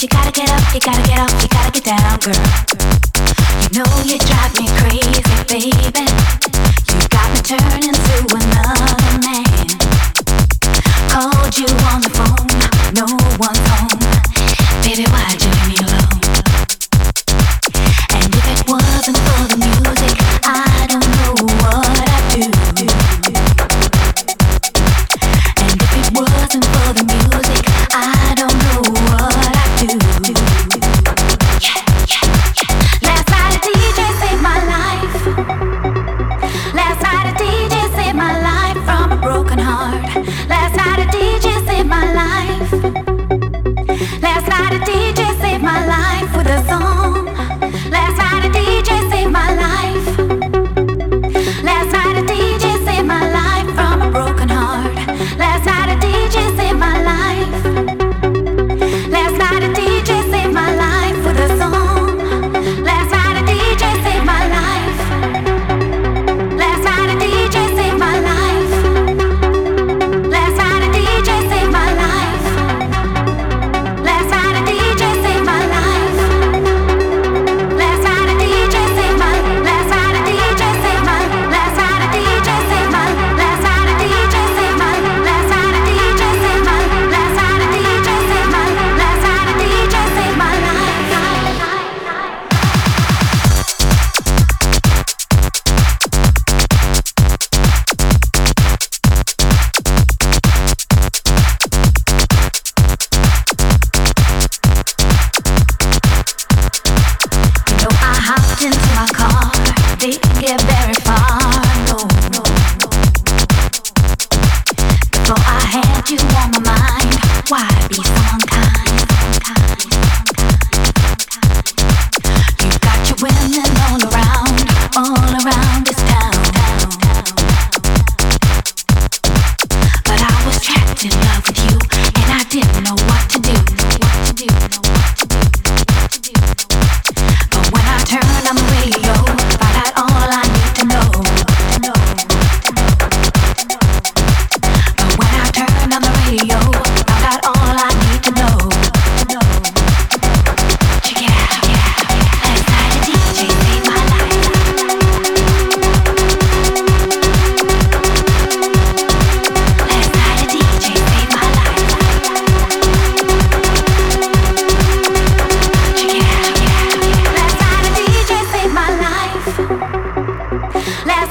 You gotta get up, you gotta get up, you gotta get down, girl. You know you drive me crazy, baby. You got me turning. get back.